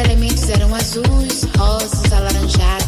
elementos eram azuis, rosas, alaranjados.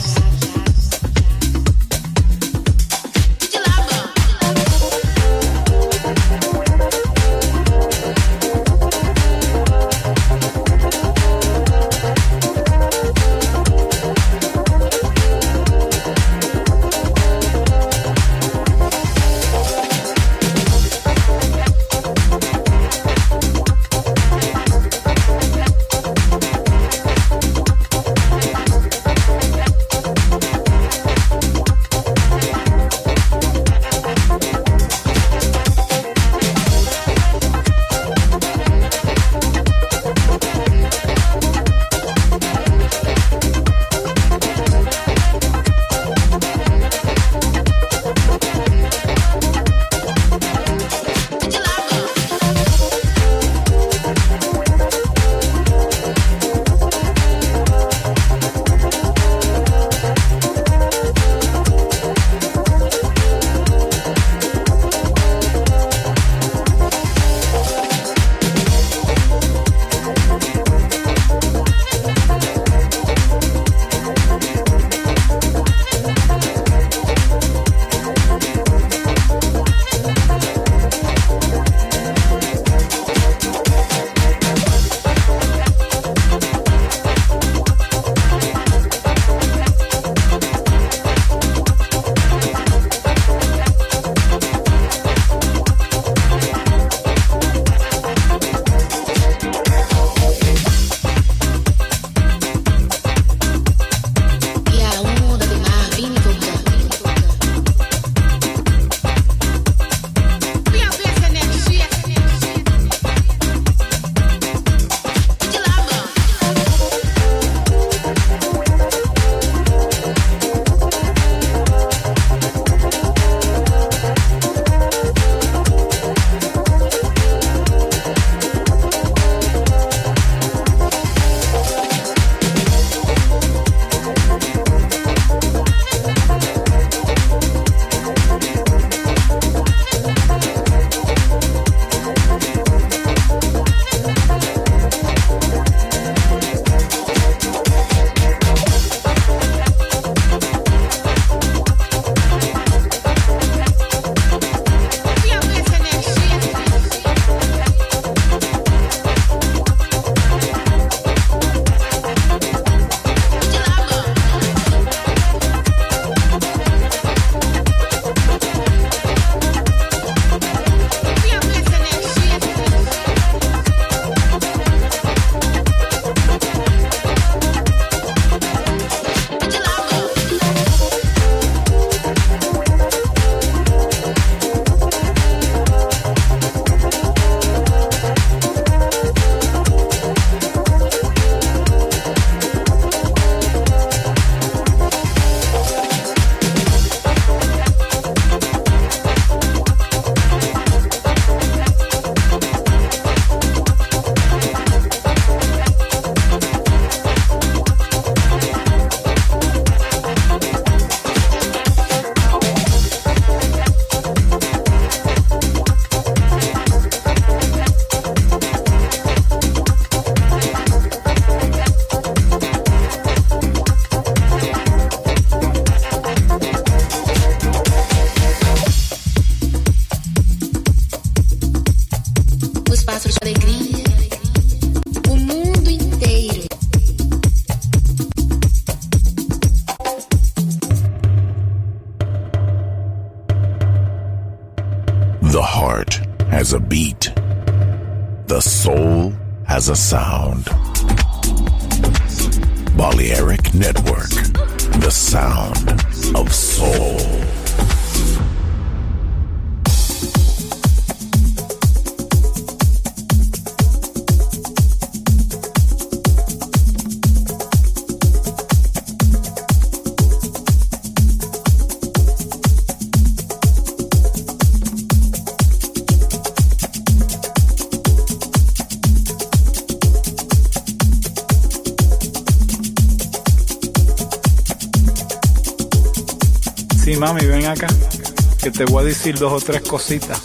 Te voy a decir dos o tres cositas.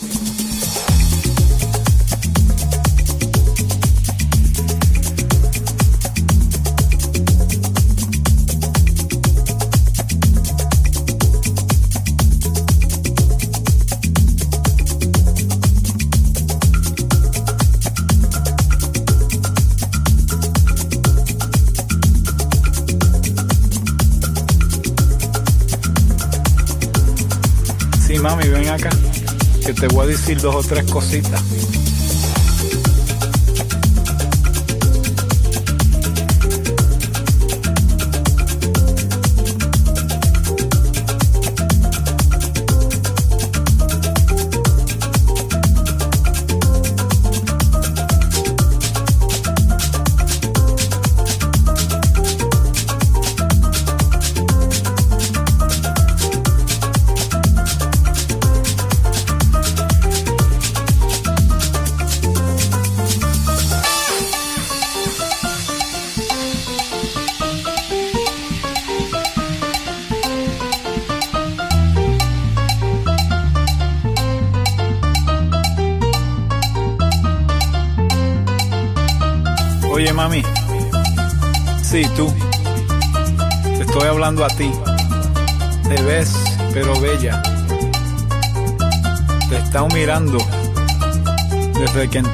Decir dos o tres cositas.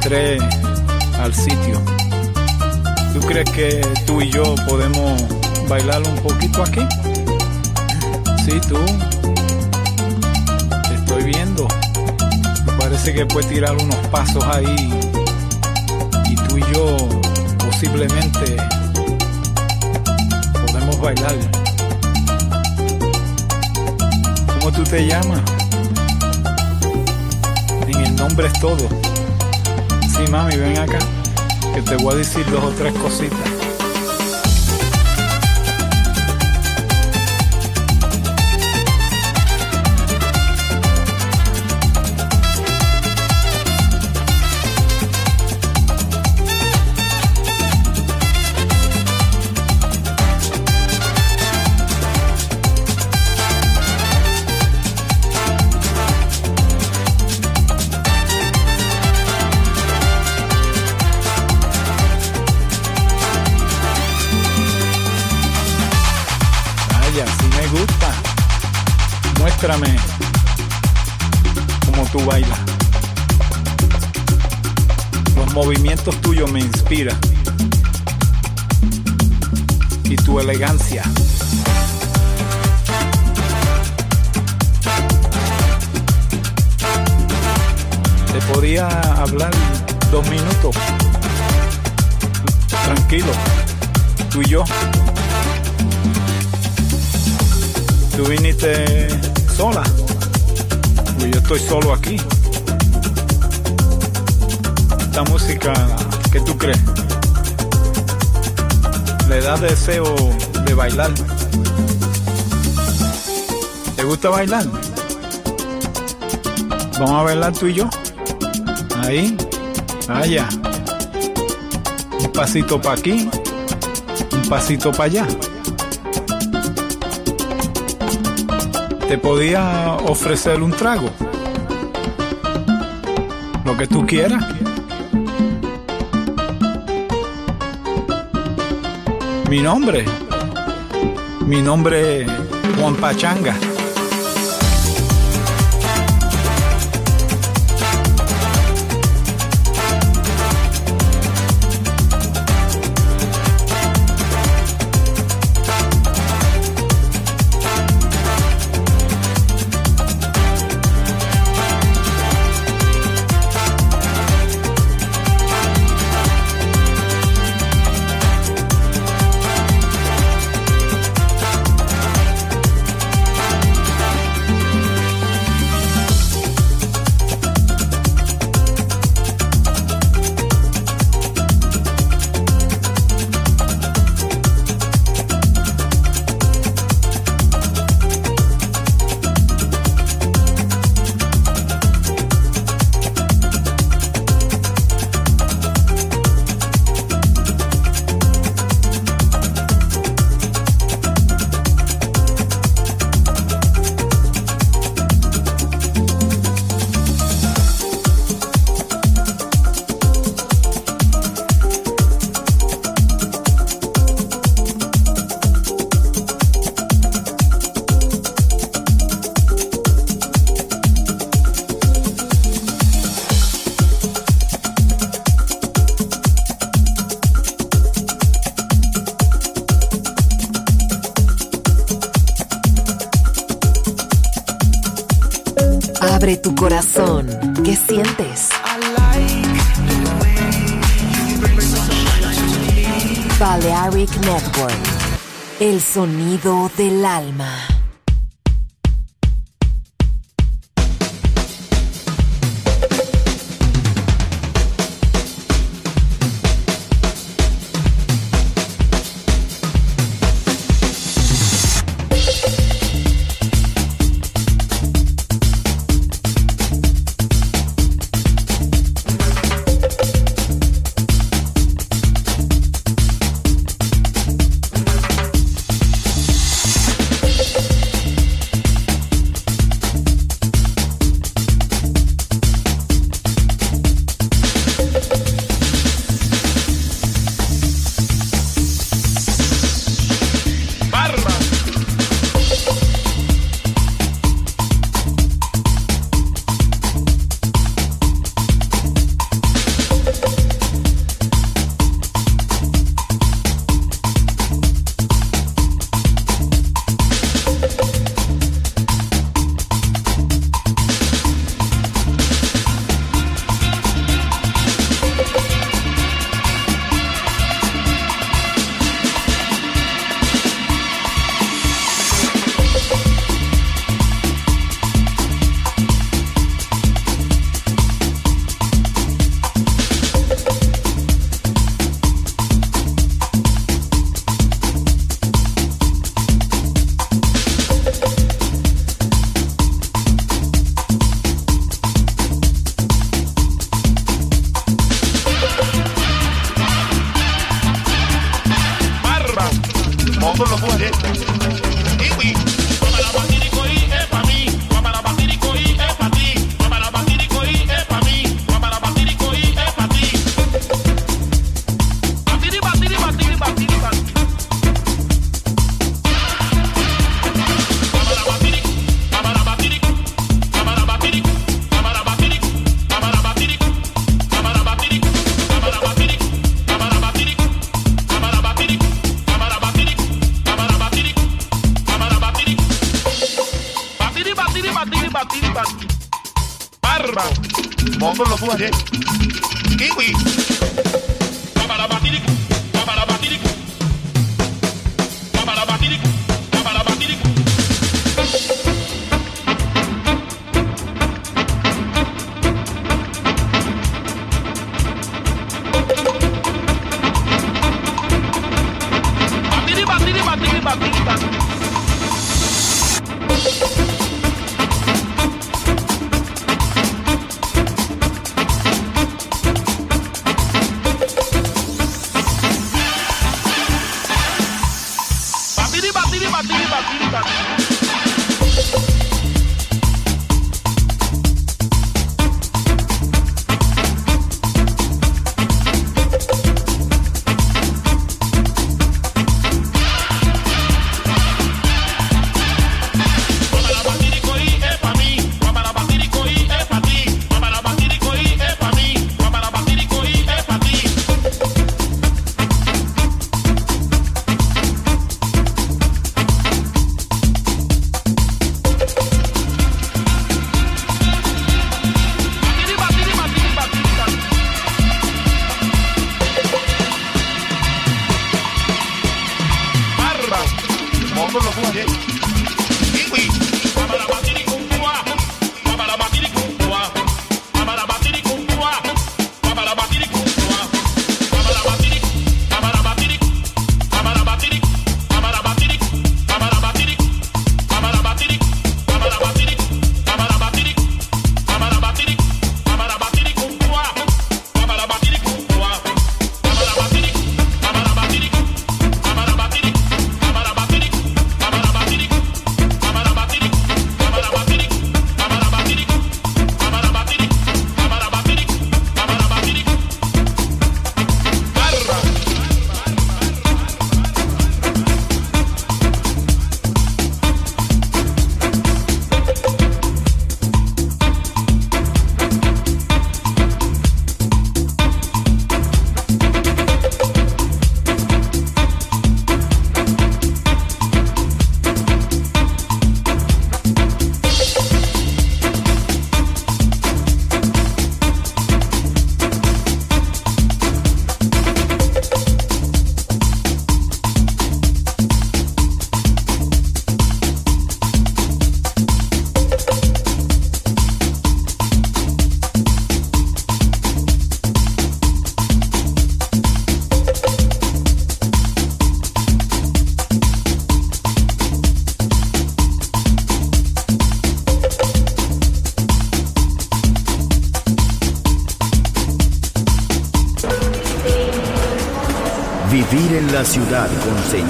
Entré al sitio. ¿Tú crees que tú y yo podemos bailar un poquito aquí? Sí, tú. Te estoy viendo. Parece que puedes tirar unos pasos ahí. Y tú y yo posiblemente podemos bailar. ¿Cómo tú te llamas? En el nombre es todo. Mami, ven acá, que te voy a decir dos o tres cositas. Me gusta. Muéstrame cómo tú bailas. Los movimientos tuyos me inspiran. Y tu elegancia. Te podía hablar dos minutos. Tranquilo. Tú y yo. Tú viniste sola. Y yo estoy solo aquí. Esta música, ¿qué tú crees? Le da deseo de bailar. ¿Te gusta bailar? Vamos a bailar tú y yo. Ahí. Allá. Un pasito para aquí. Un pasito para allá. Te podía ofrecer un trago. Lo que tú quieras. Mi nombre. Mi nombre es Juan Pachanga. Bagunça.